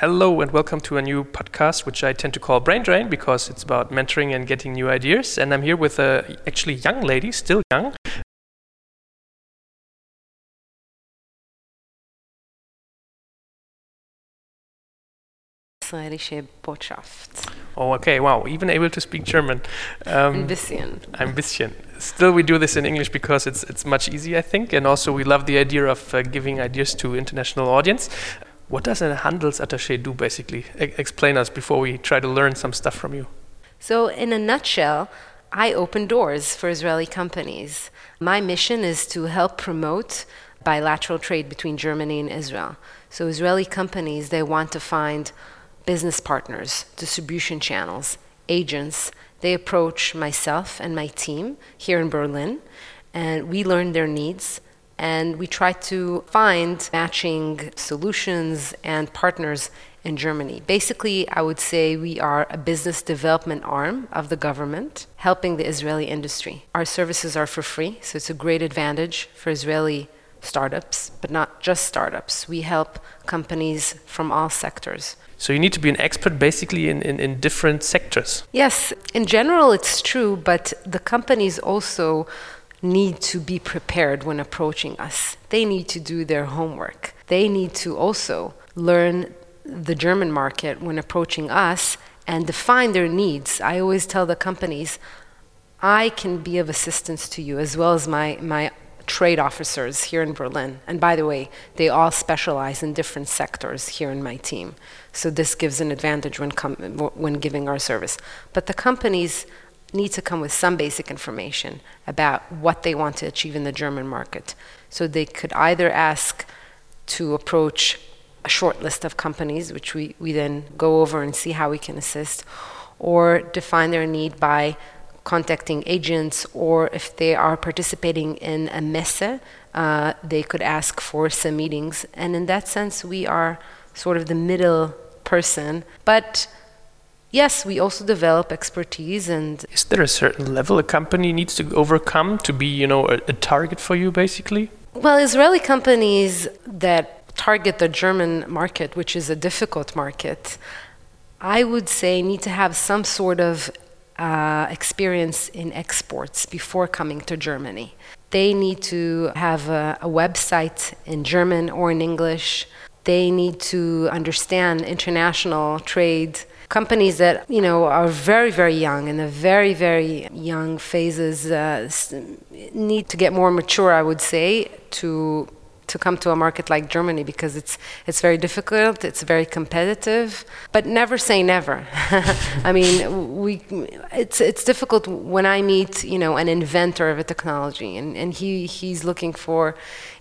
Hello and welcome to a new podcast, which I tend to call Brain Drain because it's about mentoring and getting new ideas. And I'm here with a actually young lady, still young. Israelische Botschaft. Oh, okay, wow, even able to speak German. Um, ein bisschen. Ein bisschen. Still, we do this in English because it's it's much easier, I think, and also we love the idea of uh, giving ideas to international audience. What does a Handelsattaché do, basically? E explain us before we try to learn some stuff from you. So, in a nutshell, I open doors for Israeli companies. My mission is to help promote bilateral trade between Germany and Israel. So, Israeli companies, they want to find business partners, distribution channels, agents. They approach myself and my team here in Berlin, and we learn their needs and we try to find matching solutions and partners in Germany. Basically, I would say we are a business development arm of the government helping the Israeli industry. Our services are for free, so it's a great advantage for Israeli startups, but not just startups. We help companies from all sectors. So you need to be an expert basically in, in, in different sectors. Yes, in general it's true, but the companies also need to be prepared when approaching us. They need to do their homework. They need to also learn the German market when approaching us and define their needs. I always tell the companies, I can be of assistance to you as well as my, my trade officers here in Berlin. And by the way, they all specialize in different sectors here in my team. So this gives an advantage when, when giving our service. But the companies need to come with some basic information about what they want to achieve in the German market. So they could either ask to approach a short list of companies, which we, we then go over and see how we can assist, or define their need by contacting agents, or if they are participating in a messe, uh, they could ask for some meetings. And in that sense, we are sort of the middle person. But yes, we also develop expertise and. Is there a certain level a company needs to overcome to be, you know, a, a target for you, basically? Well, Israeli companies that target the German market, which is a difficult market, I would say need to have some sort of uh, experience in exports before coming to Germany. They need to have a, a website in German or in English. They need to understand international trade companies that you know are very very young in the very very young phases uh, need to get more mature i would say to to come to a market like Germany because it's it's very difficult, it's very competitive, but never say never. I mean, we it's it's difficult when I meet you know an inventor of a technology and, and he he's looking for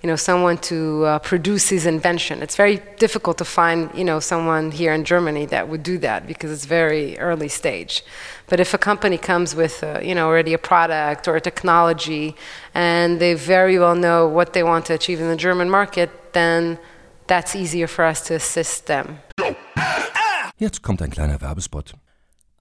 you know someone to uh, produce his invention. It's very difficult to find you know someone here in Germany that would do that because it's very early stage. But if a company comes with, uh, you know, already a product or a technology, and they very well know what they want to achieve in the German market, then that's easier for us to assist them. Jetzt kommt ein kleiner Werbespot.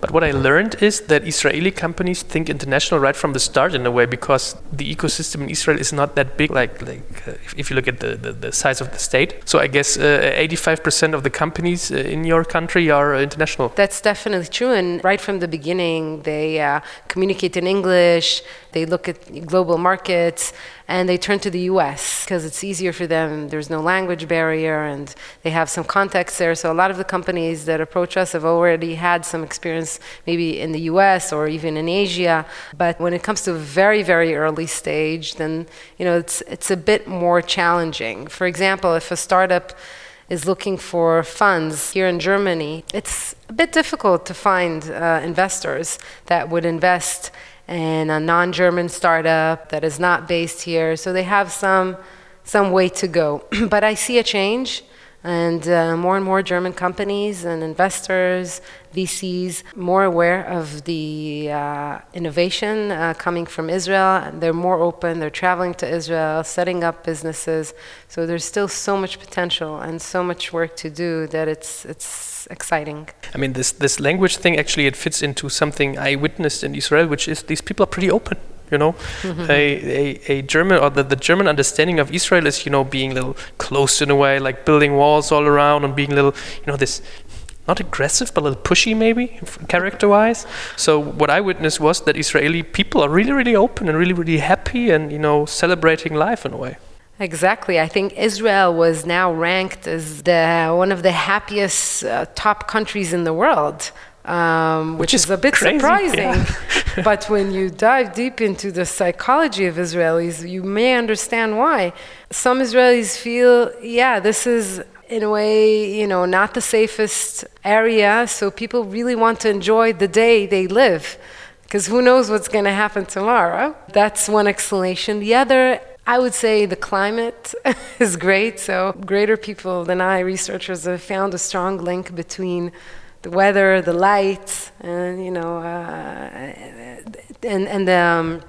But what I learned is that Israeli companies think international right from the start in a way because the ecosystem in Israel is not that big, like, like uh, if, you look at the, the, the, size of the state. So I guess uh, 85% of the companies uh, in your country are international. That's definitely true. And right from the beginning, they uh, communicate in English, they look at global markets, and they turn to the US because it's easier for them. There's no language barrier and they have some context there. So a lot of the companies that approach us have already had some experience maybe in the US or even in Asia. But when it comes to very, very early stage, then you know it's it's a bit more challenging. For example, if a startup is looking for funds here in Germany, it's a bit difficult to find uh, investors that would invest and a non-German startup that is not based here. So they have some some way to go. but I see a change, and uh, more and more German companies and investors, VCs, more aware of the uh, innovation uh, coming from Israel. They're more open. They're traveling to Israel, setting up businesses. So there's still so much potential and so much work to do that it's it's exciting. I mean, this this language thing actually it fits into something I witnessed in Israel, which is these people are pretty open. You know, mm-hmm. a, a, a German or the, the German understanding of Israel is you know being a little close in a way, like building walls all around and being a little you know this not aggressive, but a little pushy, maybe character wise. So what I witnessed was that Israeli people are really, really open and really, really happy, and you know, celebrating life in a way. Exactly. I think Israel was now ranked as the, one of the happiest uh, top countries in the world. Um, which, which, is, is a bit crazy, surprising. Yeah. but when you dive deep into the psychology of Israelis, you may understand why. Some Israelis feel, yeah, this is in a way, you know, not the safest area, so people really want to enjoy the day they live. Because who knows what's going to happen tomorrow? That's one explanation. The other I would say the climate is great. So, greater people than I, researchers, have found a strong link between the weather, the light, and you know, uh, and and the um,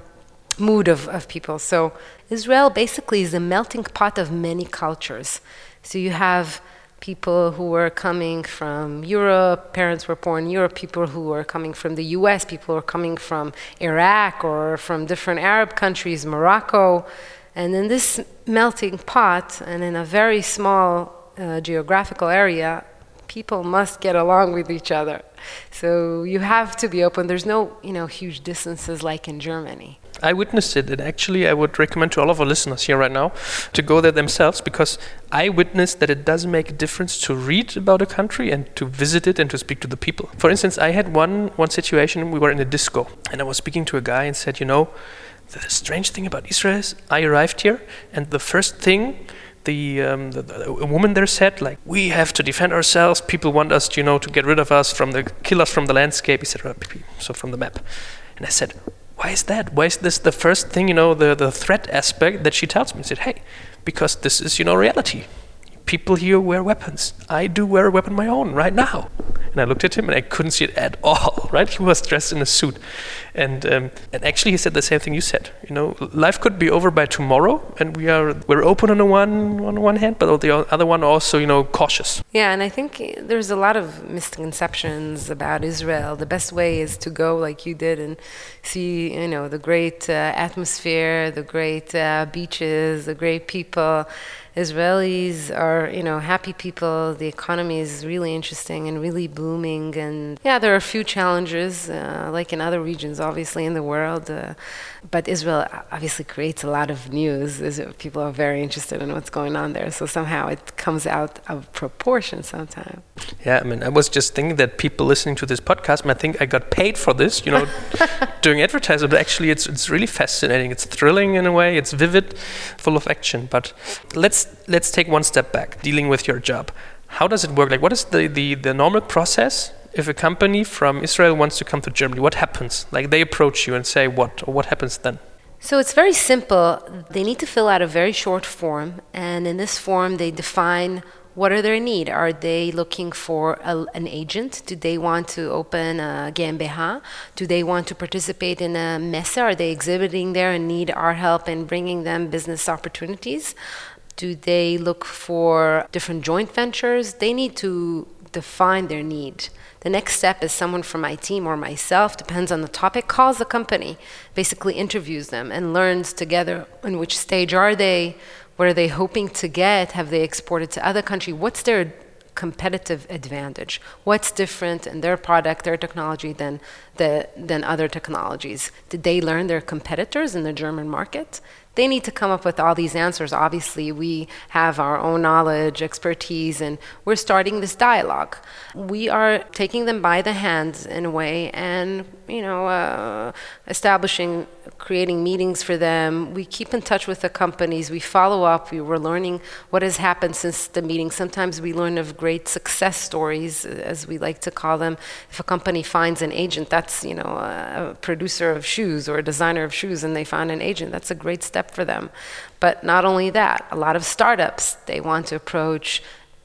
mood of, of people. So, Israel basically is a melting pot of many cultures. So you have people who were coming from Europe, parents were born in Europe, people who were coming from the US, people who were coming from Iraq or from different Arab countries, Morocco. And in this melting pot, and in a very small uh, geographical area, people must get along with each other. So you have to be open. There's no, you know, huge distances like in Germany. I witnessed it, and actually, I would recommend to all of our listeners here right now to go there themselves because I witnessed that it does make a difference to read about a country and to visit it and to speak to the people. For instance, I had one one situation. We were in a disco, and I was speaking to a guy and said, you know, the strange thing about Israel is I arrived here, and the first thing the, um, the, the, a woman there said, like, we have to defend ourselves. People want us, you know, to get rid of us, from the kill us from the landscape, etc. So from the map. And I said, why is that? Why is this the first thing, you know, the, the threat aspect that she tells me? I said, hey, because this is, you know, reality people here wear weapons. I do wear a weapon my own right now. And I looked at him and I couldn't see it at all, right? He was dressed in a suit. And, um, and actually he said the same thing you said. You know, life could be over by tomorrow and we are, we're open on the one, on one hand, but on the other one also, you know, cautious. Yeah, and I think there's a lot of misconceptions about Israel. The best way is to go like you did and see, you know, the great uh, atmosphere, the great uh, beaches, the great people Israelis are, you know, happy people. The economy is really interesting and really booming. And yeah, there are a few challenges, uh, like in other regions, obviously, in the world. Uh, but Israel obviously creates a lot of news. People are very interested in what's going on there. So somehow it comes out of proportion sometimes. Yeah, I mean, I was just thinking that people listening to this podcast might think I got paid for this, you know, doing advertising. But actually, it's it's really fascinating. It's thrilling in a way. It's vivid, full of action. But let's let's take one step back, dealing with your job. How does it work? Like, what is the, the, the normal process if a company from Israel wants to come to Germany? What happens? Like, they approach you and say what, or what happens then? So it's very simple. They need to fill out a very short form, and in this form, they define what are their need. Are they looking for a, an agent? Do they want to open a GmbH? Do they want to participate in a messe? Are they exhibiting there and need our help in bringing them business opportunities? Do they look for different joint ventures? They need to define their need. The next step is someone from my team or myself, depends on the topic, calls the company, basically interviews them and learns together in which stage are they, what are they hoping to get, have they exported to other country, what's their competitive advantage? What's different in their product, their technology than, the, than other technologies? Did they learn their competitors in the German market? They need to come up with all these answers. Obviously, we have our own knowledge, expertise, and we're starting this dialogue. We are taking them by the hands in a way and, you know, uh, establishing, creating meetings for them. We keep in touch with the companies. We follow up. We were learning what has happened since the meeting. Sometimes we learn of great success stories, as we like to call them. If a company finds an agent, that's, you know, a producer of shoes or a designer of shoes, and they find an agent, that's a great step for them. But not only that, a lot of startups, they want to approach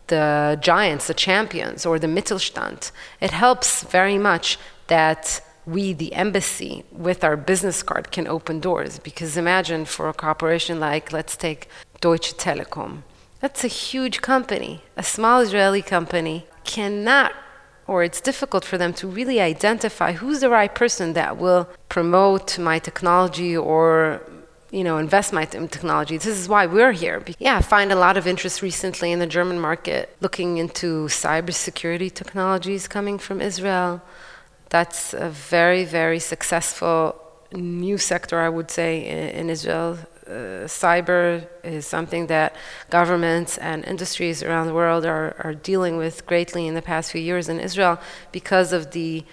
the giants, the champions, or the Mittelstand. It helps very much that we, the embassy, with our business card, can open doors. Because imagine for a corporation like, let's take Deutsche Telekom. That's a huge company. A small Israeli company cannot, or it's difficult for them to really identify who's the right person that will promote my technology or you know, invest my technology. This is why we're here. Yeah, I find a lot of interest recently in the German market looking into cybersecurity technologies coming from Israel. That's a very, very successful new sector, I would say, in, in Israel. Uh, cyber is something that governments and industries around the world are, are dealing with greatly in the past few years in Israel because of the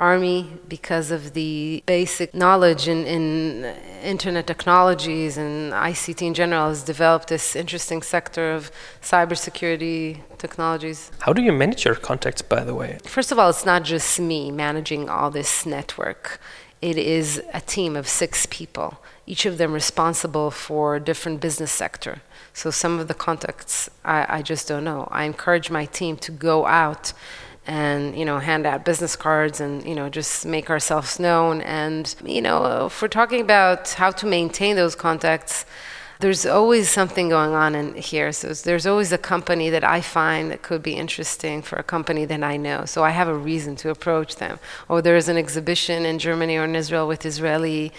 army because of the basic knowledge in, in internet technologies and ICT in general has developed this interesting sector of cybersecurity technologies. How do you manage your contacts, by the way? First of all, it's not just me managing all this network. It is a team of six people, each of them responsible for a different business sector. So some of the contacts I, I just don't know. I encourage my team to go out and you know hand out business cards and you know just make ourselves known. And you know if we're talking about how to maintain those contacts there's always something going on in here. So there's always a company that i find that could be interesting for a company that i know. So i have a reason to approach them. Or there's an exhibition in germany or in israel with israeli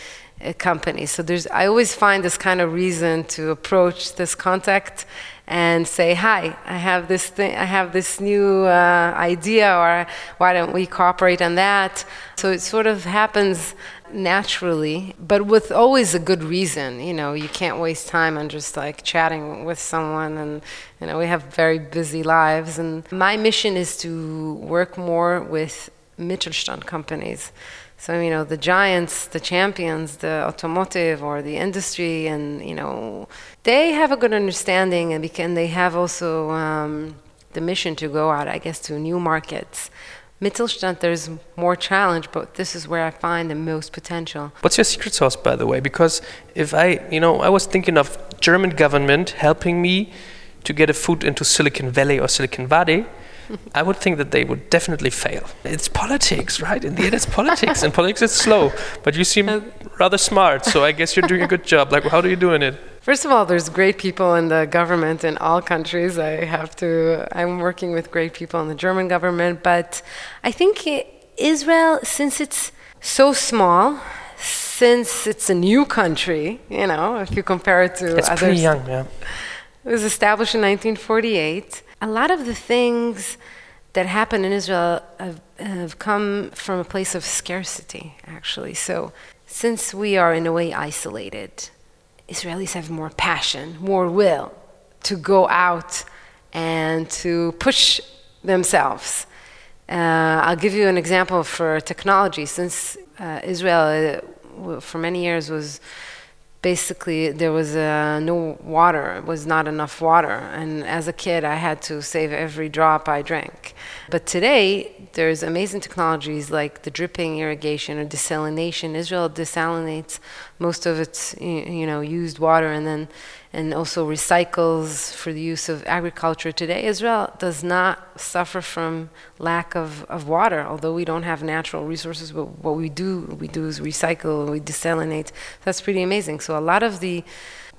uh, companies so there's i always find this kind of reason to approach this contact and say, "Hi, I have this thing. I have this new uh, idea, or why don't we cooperate on that?" So it sort of happens naturally, but with always a good reason. You know, you can't waste time on just like chatting with someone, and you know, we have very busy lives. And my mission is to work more with Mittelstand companies. So, you know, the giants, the champions, the automotive or the industry, and, you know, they have a good understanding and, they have also um, the mission to go out, I guess, to new markets. Mittelstand, there's more challenge, but this is where I find the most potential. What's your secret sauce, by the way? Because if I, you know, I was thinking of German government helping me to get a foot into Silicon Valley or Silicon Wadi, I would think that they would definitely fail. It's politics, right? In the end, it's politics, and politics is slow. But you seem uh, rather smart, so I guess you're doing a good job. Like, how are you doing it? First of all, there's great people in the government in all countries. I have to. I'm working with great people in the German government, but I think Israel, since it's so small, since it's a new country, you know, if you compare it to it's others. pretty young, yeah. It was established in 1948 a lot of the things that happen in Israel have, have, come from a place of scarcity, actually. So, since we are in a way isolated, Israelis have more passion, more will to go out and to push themselves. Uh, I'll give you an example for technology. Since uh, Israel, uh, for many years, was basically there was uh, no water, it was not enough water. And as a kid, I had to save every drop I drank. But today, there's amazing technologies like the dripping irrigation or desalination. Israel desalinates most of its you know used water and then and also recycles for the use of agriculture today. Israel does not suffer from lack of, of water, although we don't have natural resources. But what we do we do is recycle, we desalinate. That's pretty amazing. So a lot of the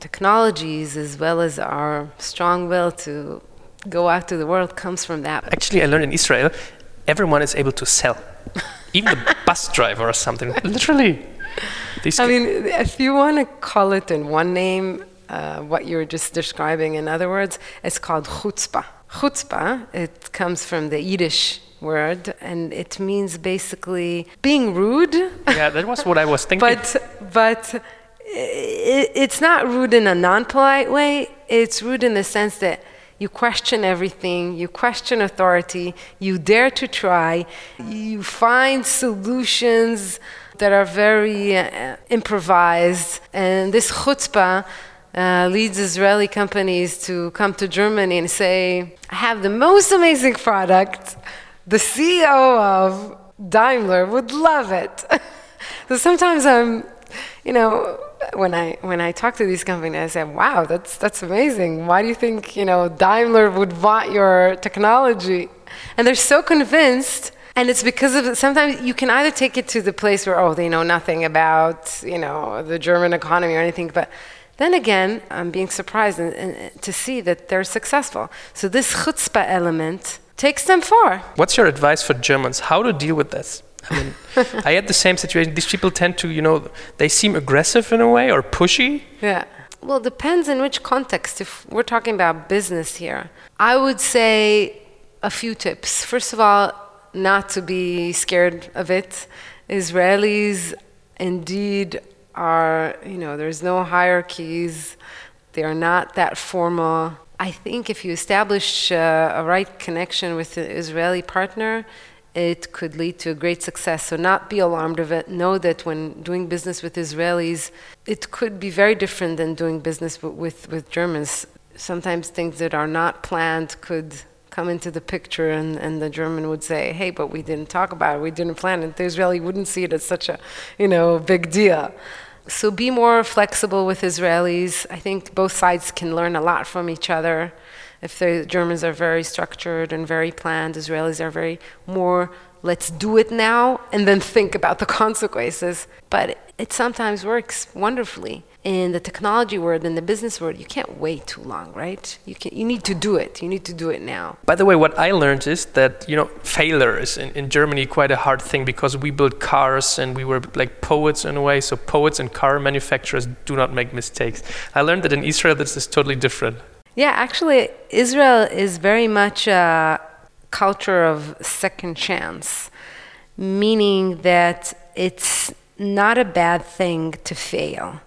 technologies, as well as our strong will to go out to the world comes from that. Actually, I learned in Israel, everyone is able to sell, even the bus driver or something. Literally. These I mean, if you want to call it in one name, uh, what you were just describing, in other words, it's called chutzpah. Chutzpah, it comes from the Yiddish word, and it means basically being rude. Yeah, that was what I was thinking. but but it, it's not rude in a non-polite way. It's rude in the sense that you question everything, you question authority, you dare to try, you find solutions that are very uh, improvised, and this chutzpah. Uh, leads Israeli companies to come to Germany and say, I have the most amazing product the CEO of Daimler would love it. so sometimes I'm, you know, when I when I talk to these companies, I say, "Wow, that's that's amazing. Why do you think you know Daimler would want your technology?" And they're so convinced. And it's because of sometimes you can either take it to the place where oh they know nothing about you know the German economy or anything, but then again I'm being surprised and, and, to see that they're successful. So this chutzpah element takes them far. What's your advice for Germans? How to deal with this? I mean, I had the same situation. These people tend to, you know, they seem aggressive in a way or pushy. Yeah. Well, depends in which context. If we're talking about business here, I would say a few tips. First of all, not to be scared of it. Israelis indeed are, you know, there's no hierarchies. They are not that formal. I think if you establish uh, a right connection with the Israeli partner, it could lead to a great success. So, not be alarmed of it. Know that when doing business with Israelis, it could be very different than doing business with, with, with Germans. Sometimes things that are not planned could come into the picture, and, and the German would say, "Hey, but we didn't talk about it. We didn't plan it." The Israeli wouldn't see it as such a, you know, big deal. So be more flexible with Israelis. I think both sides can learn a lot from each other. If the Germans are very structured and very planned, Israelis are very more let's do it now and then think about the consequences. But it sometimes works wonderfully in the technology world, in the business world, you can't wait too long, right? You can, you need to do it. You need to do it now. By the way, what I learned is that you know failure is in, in Germany quite a hard thing because we built cars and we were like poets in a way. So poets and car manufacturers do not make mistakes. I learned that in Israel this is totally different. Yeah, actually, Israel is very much a culture of second chance, meaning that it's not a bad thing to fail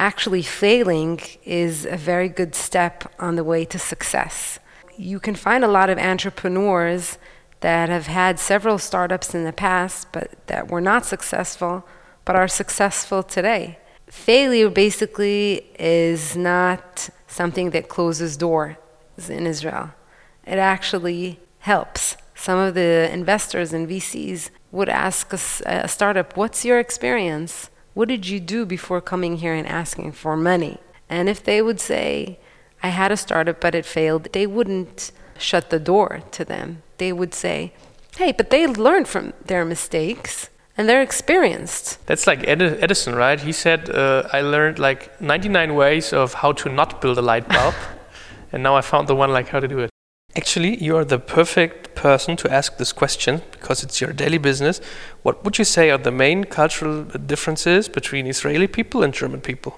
actually failing is a very good step on the way to success. You can find a lot of entrepreneurs that have had several startups in the past, but that were not successful, but are successful today. Failure basically is not something that closes doors in Israel. It actually helps. Some of the investors and VCs would ask a, uh, a startup, What's your experience? What did you do before coming here and asking for money? And if they would say, I had a startup, but it failed, they wouldn't shut the door to them. They would say, hey, but they learned from their mistakes and they're experienced. That's like Edison, right? He said, uh, I learned like 99 ways of how to not build a light bulb, and now I found the one like how to do it. Actually, you are the perfect person to ask this question because it's your daily business. What would you say are the main cultural differences between Israeli people and German people?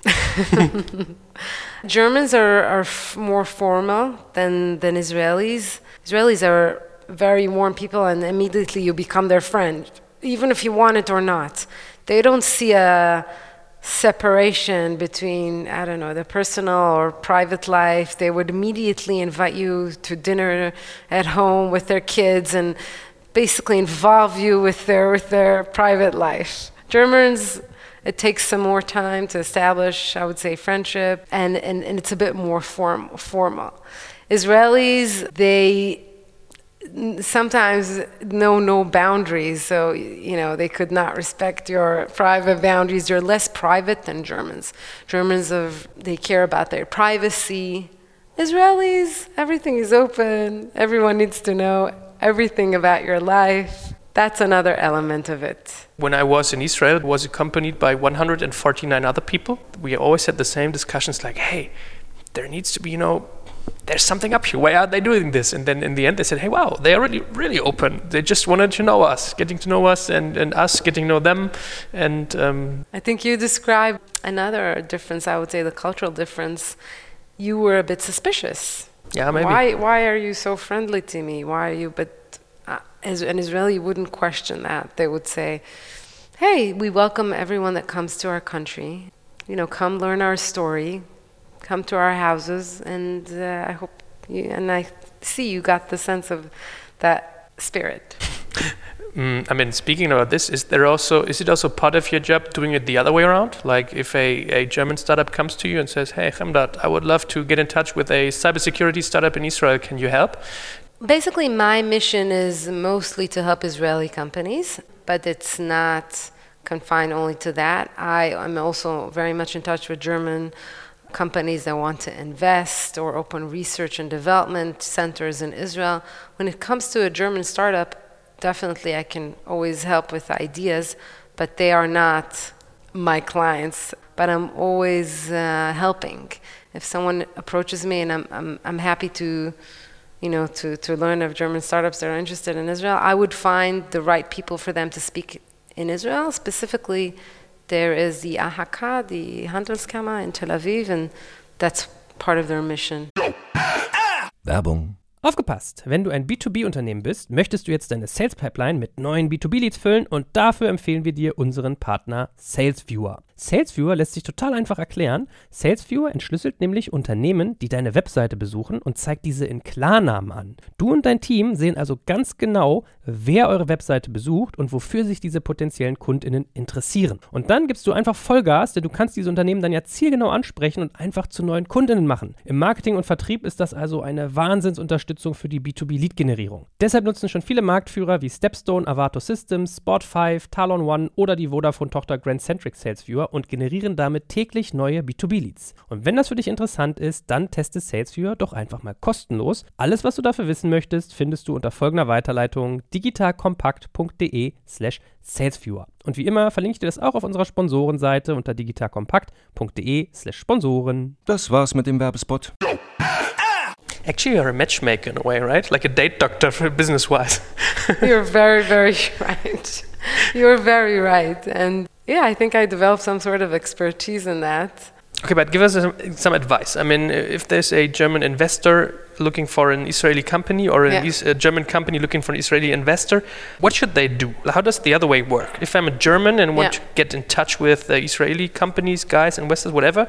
Germans are, are more formal than, than Israelis. Israelis are very warm people, and immediately you become their friend, even if you want it or not. They don't see a separation between, I don't know, the personal or private life. They would immediately invite you to dinner at home with their kids and basically involve you with their, with their private life. Germans, it takes some more time to establish, I would say, friendship, and, and, and it's a bit more form, formal. Israelis, they sometimes know no boundaries so you know they could not respect your private boundaries. You're less private than germans. Germans of they care about their privacy. Israelis everything is open. Everyone needs to know everything about your life. That's another element of it. When i was in israel I was accompanied by 149 other people. We always had the same discussions like hey there needs to be you know there's something up here. Why are they doing this? And then in the end, they said, hey, wow, they are really, really open. They just wanted to know us, getting to know us, and, and us getting to know them. And um, I think you describe another difference. I would say the cultural difference. You were a bit suspicious. yeah, maybe. Why? Why are you so friendly to me? Why are you? But uh, as an Israeli wouldn't question that. They would say, "Hey, we welcome everyone that comes to our country. You know, come learn our story, come to our houses, and uh, I hope you and I see you got the sense of that spirit." Mm, I mean, speaking about this, is there also is it also part of your job doing it the other way around? Like if a, a German startup comes to you and says, "Hey, Hemdat, I would love to get in touch with a cybersecurity startup in Israel. Can you help?" Basically, my mission is mostly to help Israeli companies, but it's not confined only to that. I am also very much in touch with German companies that want to invest or open research and development centers in Israel. When it comes to a German startup, definitely I can always help with ideas, but they are not my clients. But I'm always uh, helping. If someone approaches me and I'm, I'm, I'm happy to you know, to, to learn of German startups that are interested in Israel, I would find the right people for them to speak in Israel. Specifically, there is the AHK, the Handelskammer in Tel Aviv, and that's part of their mission. Werbung. Aufgepasst! Wenn du ein B2B-Unternehmen bist, möchtest du jetzt deine Sales Pipeline mit neuen B2B-Leads füllen und dafür empfehlen wir dir unseren Partner SalesViewer. SalesViewer lässt sich total einfach erklären. SalesViewer entschlüsselt nämlich Unternehmen, die deine Webseite besuchen und zeigt diese in Klarnamen an. Du und dein Team sehen also ganz genau, wer eure Webseite besucht und wofür sich diese potenziellen KundInnen interessieren. Und dann gibst du einfach Vollgas, denn du kannst diese Unternehmen dann ja zielgenau ansprechen und einfach zu neuen KundInnen machen. Im Marketing und Vertrieb ist das also eine Wahnsinnsunterstützung für die B2B-Lead-Generierung. Deshalb nutzen schon viele Marktführer wie Stepstone, Avato Systems, Spot5, Talon One oder die Vodafone-Tochter Grand Centric SalesViewer und generieren damit täglich neue B2B-Leads. Und wenn das für dich interessant ist, dann teste SalesViewer doch einfach mal kostenlos. Alles, was du dafür wissen möchtest, findest du unter folgender Weiterleitung digitalkompakt.de slash salesviewer. Und wie immer verlinke ich dir das auch auf unserer Sponsorenseite unter digitalkompakt.de slash Sponsoren. Das war's mit dem Werbespot. Actually, you're a matchmaker in a way, right? Like a date doctor for business-wise. You're very, very right. You're very right. And yeah, I think I developed some sort of expertise in that. Okay, but give us some, some advice. I mean, if there's a German investor looking for an Israeli company or an Yeah. is- a German company looking for an Israeli investor, what should they do? How does the other way work? If I'm a German and want Yeah. to get in touch with uh, Israeli companies, guys, investors, whatever,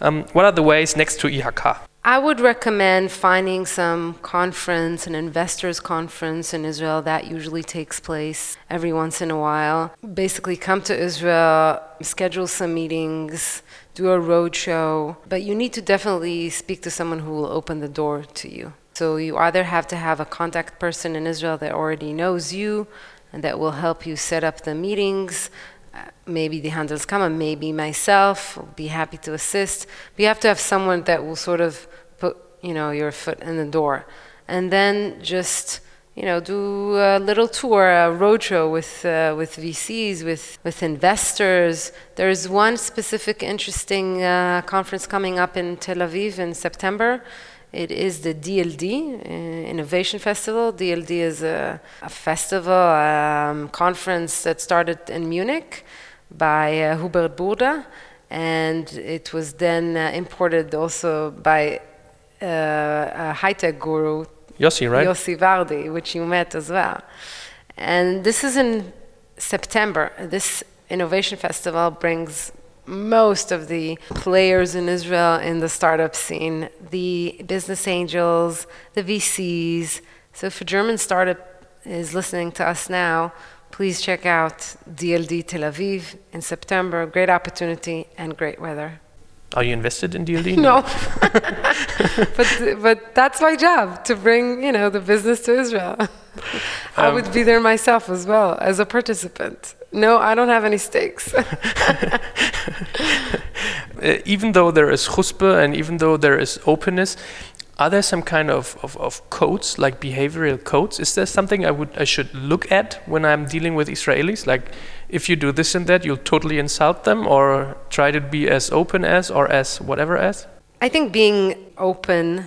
um, what are the ways next to IHK? I would recommend finding some conference, an investors conference in Israel that usually takes place every once in a while. Basically, come to Israel, schedule some meetings, do a roadshow, but you need to definitely speak to someone who will open the door to you. So you either have to have a contact person in Israel that already knows you and that will help you set up the meetings. Uh, maybe the Handelskammer, maybe myself, will be happy to assist. But you have to have someone that will sort of put, you know, your foot in the door. And then just, you know, do a little tour, a roadshow with, uh, with VCs, with, with investors. There's one specific interesting uh, conference coming up in Tel Aviv in September. It is the DLD uh, Innovation Festival. DLD is a, a festival, um, conference that started in Munich by uh, Hubert Burda, and it was then uh, imported also by uh, a high-tech guru, Yossi, right? Yossi Vardi, which you met as well. And this is in September. This innovation festival brings most of the players in Israel in the startup scene, the business angels, the VCs. So if a German startup is listening to us now, please check out DLD Tel Aviv in September. Great opportunity and great weather. Are you invested in DLD? No, but but that's my job to bring you know the business to Israel. I Um, would be there myself as well as a participant. No, I don't have any stakes. even though there is chutzpah and even though there is openness, are there some kind of, of, of codes, like behavioral codes? Is there something I would I should look at when I'm dealing with Israelis? Like, if you do this and that, you'll totally insult them, or try to be as open as, or as whatever as. I think being open,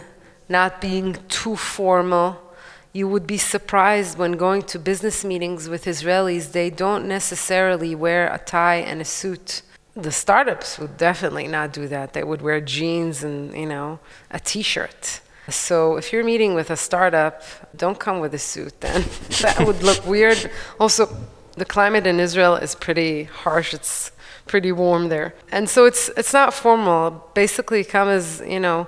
not being too formal. You would be surprised when going to business meetings with Israelis, they don't necessarily wear a tie and a suit. The startups would definitely not do that. They would wear jeans and, you know, a t-shirt. So if you're meeting with a startup, don't come with a suit then. that would look weird. Also, the climate in Israel is pretty harsh. It's pretty warm there. And so it's it's not formal. Basically come as, you know,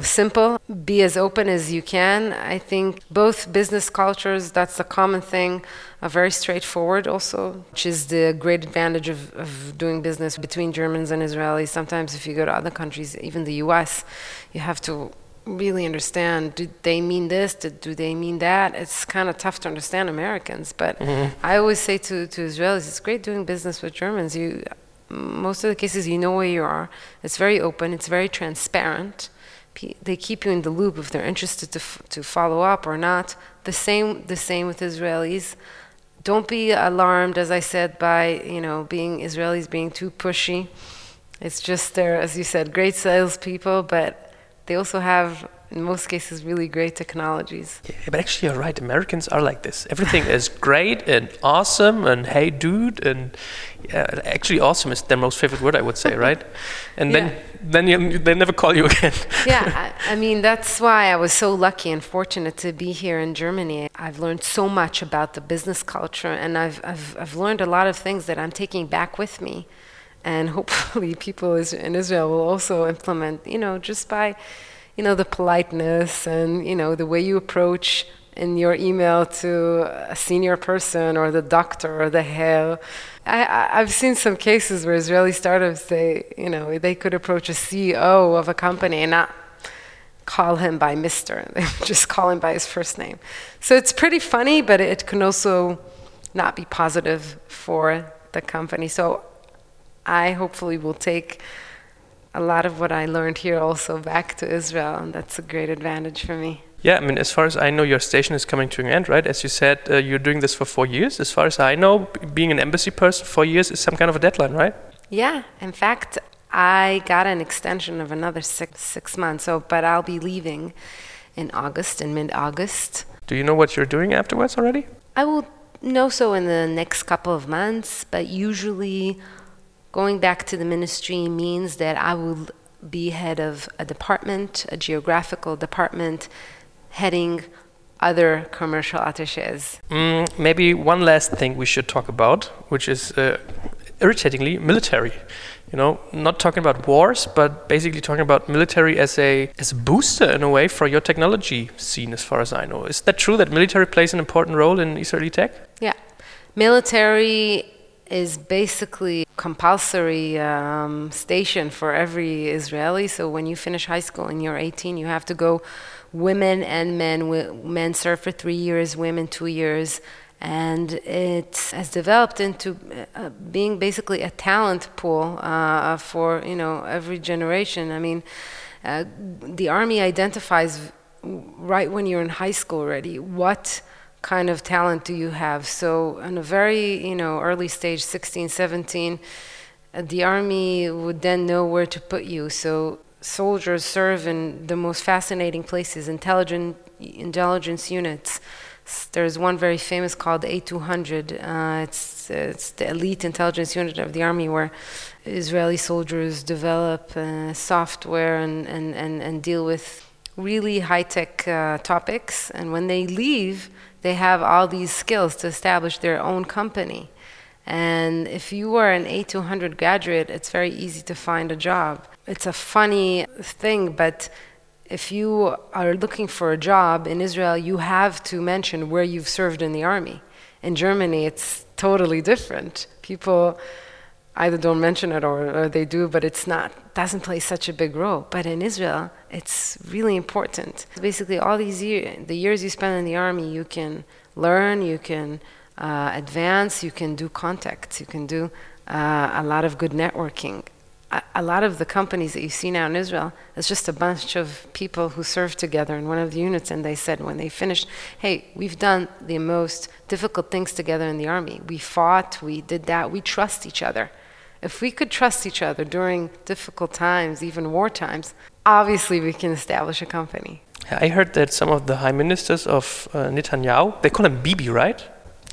simple, be as open as you can. I think both business cultures, that's a common thing, are very straightforward also, which is the great advantage of, of doing business between Germans and Israelis. Sometimes if you go to other countries, even the US, you have to really understand do they mean this do they mean that it's kind of tough to understand americans but mm-hmm. i always say to, to israelis it's great doing business with germans you most of the cases you know where you are it's very open it's very transparent they keep you in the loop if they're interested to, to follow up or not. The same the same with israelis. Don't be alarmed as i said by you know being israelis being too pushy. It's just they're as you said great salespeople but they also have in most cases really great technologies. Yeah, but actually you're right. Americans are like this. Everything is great and awesome and hey dude and yeah, actually awesome is their most favorite word i would say right? And yeah. then then you, they never call you again. Yeah I, I mean that's why i was so lucky and fortunate to be here in germany. I've learned so much about the business culture and i've, I've, I've learned a lot of things that i'm taking back with me. And hopefully people in Israel will also implement, you know, just by, you know, the politeness and, you know, the way you approach in your email to a senior person or the doctor or the hair. I, have seen some cases where Israeli startups, they, you know, they could approach a CEO of a company and not call him by Mr. They just call him by his first name. So it's pretty funny, but it can also not be positive for the company. So I hopefully will take a lot of what I learned here also back to Israel, and that's a great advantage for me. Yeah, I mean, as far as I know, your station is coming to an end, right? As you said, uh, you're doing this for four years. As far as I know, being an embassy person, four years is some kind of a deadline, right? Yeah, in fact, I got an extension of another six six months. So, but I'll be leaving in August, in mid-August. Do you know what you're doing afterwards already? I will know so in the next couple of months, but usually Going back to the ministry means that I will be head of a department, a geographical department, heading other commercial attaches. Mm, maybe one last thing we should talk about, which is uh, irritatingly military. You know, not talking about wars, but basically talking about military as a as a booster in a way for your technology scene, as far as I know. Is that true that military plays an important role in Israeli tech? Yeah, military is basically compulsory um, station for every Israeli. So when you finish high school and you're 18, you have to go. Women and men, men serve for three years, women two years, and it has developed into uh, being basically a talent pool uh, for you know every generation. I mean, uh, the army identifies right when you're in high school already what kind of talent do you have? So, in a very you know early stage, 16, 17, uh, the army would then know where to put you. So, soldiers serve in the most fascinating places, intelligent intelligence units. There's one very famous called 8200. Uh, it's it's the elite intelligence unit of the army where Israeli soldiers develop uh, software and, and, and, and deal with really high tech uh, topics. And when they leave, they have all these skills to establish their own company. And if you are an 8200 graduate, it's very easy to find a job. It's a funny thing, but if you are looking for a job in Israel, you have to mention where you've served in the army. In Germany, it's totally different. People either don't mention it or, or they do, but it's not doesn't play such a big role. But in Israel, it's really important. Basically, all these years, the years you spend in the army, you can learn, you can uh, advance, you can do contacts, you can do uh, a lot of good networking. A, a lot of the companies that you see now in Israel is just a bunch of people who served together in one of the units, and they said when they finished, "Hey, we've done the most difficult things together in the army. We fought, we did that, we trust each other." If we could trust each other during difficult times, even war times, obviously we can establish a company. I heard that some of the high ministers of uh, Netanyahu, they call him Bibi, right?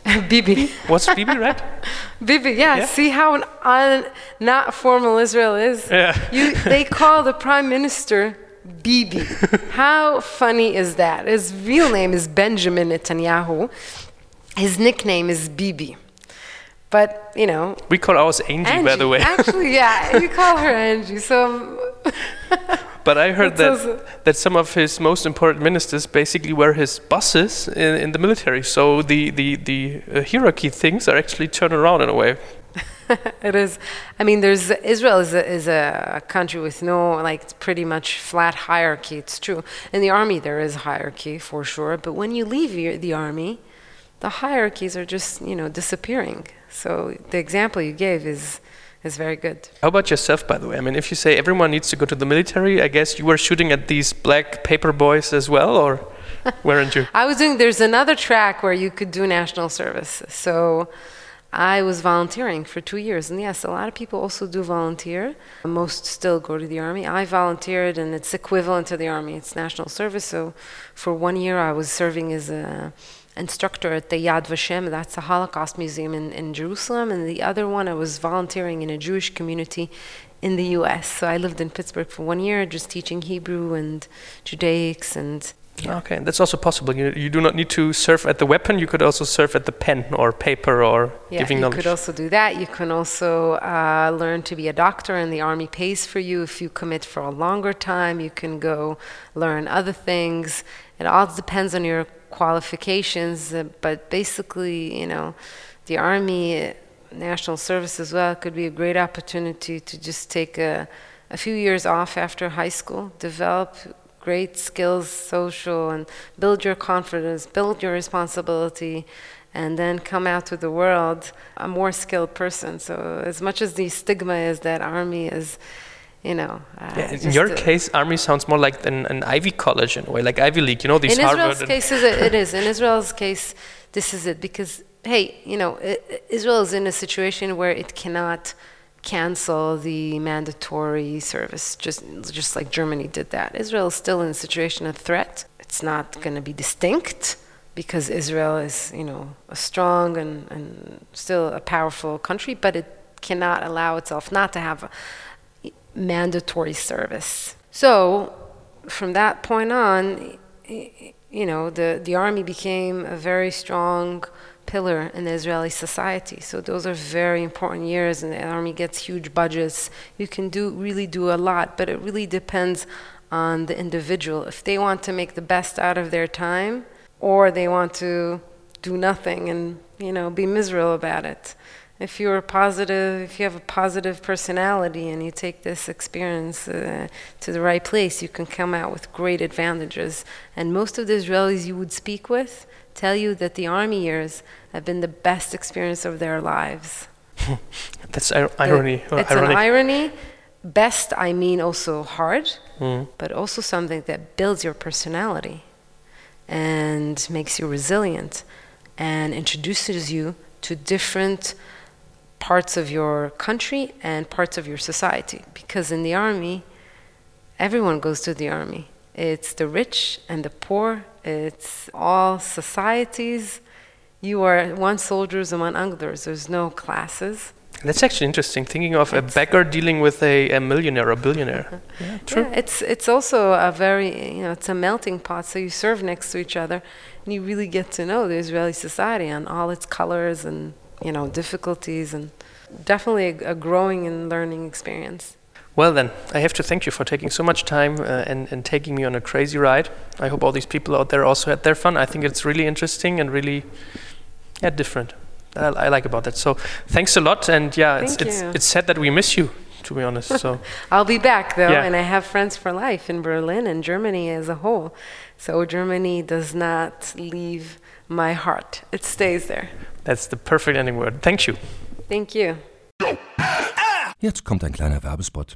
Bibi. What's Bibi, right? Bibi, yeah, Yeah. See how un, not formal Israel is? Yeah. You, they call the prime minister Bibi. how funny is that? His real name is Benjamin Netanyahu. His nickname is Bibi. But, you know, We call ours Angie, Angie. by the way. Actually, yeah, you call her Angie. So, But I heard that that some of his most important ministers basically were his bosses in, in the military. So the the the uh, hierarchy things are actually turned around in a way. it is. I mean, there's Israel is a, is a country with no like pretty much flat hierarchy. It's true. In the army, there is hierarchy for sure. But when you leave your, the army, the hierarchies are just you know disappearing. So the example you gave is is very good. How about yourself, by the way? I mean, if you say everyone needs to go to the military, I guess you were shooting at these black paper boys as well, or weren't you? I was doing. There's another track where you could do national service. So. I was volunteering for two years, and yes, a lot of people also do volunteer. Most still go to the army. I volunteered, and it's equivalent to the army. It's national service. So, for one year, I was serving as a instructor at the Yad Vashem. That's a Holocaust museum in, in Jerusalem, and the other one, I was volunteering in a Jewish community in the U.S. So I lived in Pittsburgh for one year, just teaching Hebrew and Judaics and Okay, that's also possible. You, you do not need to serve at the weapon. You could also serve at the pen or paper or Yeah, giving you could also do that. You can also uh, learn to be a doctor, and the army pays for you. If you commit for a longer time, you can go learn other things. It all depends on your qualifications, uh, but basically, you know, the army, uh, national service as well, could be a great opportunity to just take a, a few years off after high school, develop great skills, social, and build your confidence, build your responsibility, and then come out to the world a more skilled person. So, as much as the stigma is that army is, you know, uh, Yeah, in your case, army sounds more like an, an Ivy college in a way, like Ivy League. You know, these in Harvard. Israel's and- case, is it, it is. In Israel's case, this is it because hey, you know, Israel is in a situation where it cannot cancel the mandatory service, just just like Germany did that. Israel is still in a situation of threat. It's not going to be distinct because Israel is, you know, a strong and, and still a powerful country, but it cannot allow itself not to have a mandatory service. So, from that point on, you know, the, the army became a very strong pillar in Israeli society. So those are very important years, and the army gets huge budgets. You can do really do a lot, but it really depends on the individual. If they want to make the best out of their time, or they want to do nothing and you know be miserable about it. If you're positive, if you have a positive personality and you take this experience uh, to the right place, you can come out with great advantages. And most of the Israelis you would speak with tell you that the army years have been the best experience of their lives. That's ir- irony. or It's ironic. an irony. Best, I mean, also hard, Mm. but also something that builds your personality and makes you resilient and introduces you to different parts of your country and parts of your society. Because in the army, everyone goes to the army. It's the rich and the poor, it's all societies. You are one soldiers among others. There's no classes. That's actually interesting. Thinking of a beggar dealing with a, a millionaire or billionaire. Uh-huh. Yeah, true. Yeah, it's it's also a very you know it's a melting pot. So you serve next to each other, and you really get to know the Israeli society and all its colors and you know difficulties and definitely a, a growing and learning experience. Well, then, I have to thank you for taking so much time uh, and, and taking me on a crazy ride. I hope all these people out there also had their fun. I think it's really interesting and really yeah, different. I, I like about that. So thanks a lot. And yeah, it's, it's, it's sad that we miss you, to be honest. So I'll be back though, Yeah. and I have friends for life in Berlin and Germany as a whole. So Germany does not leave my heart; it stays there. That's the perfect ending word. Thank you. Thank you. Jetzt kommt ein kleiner Werbespot.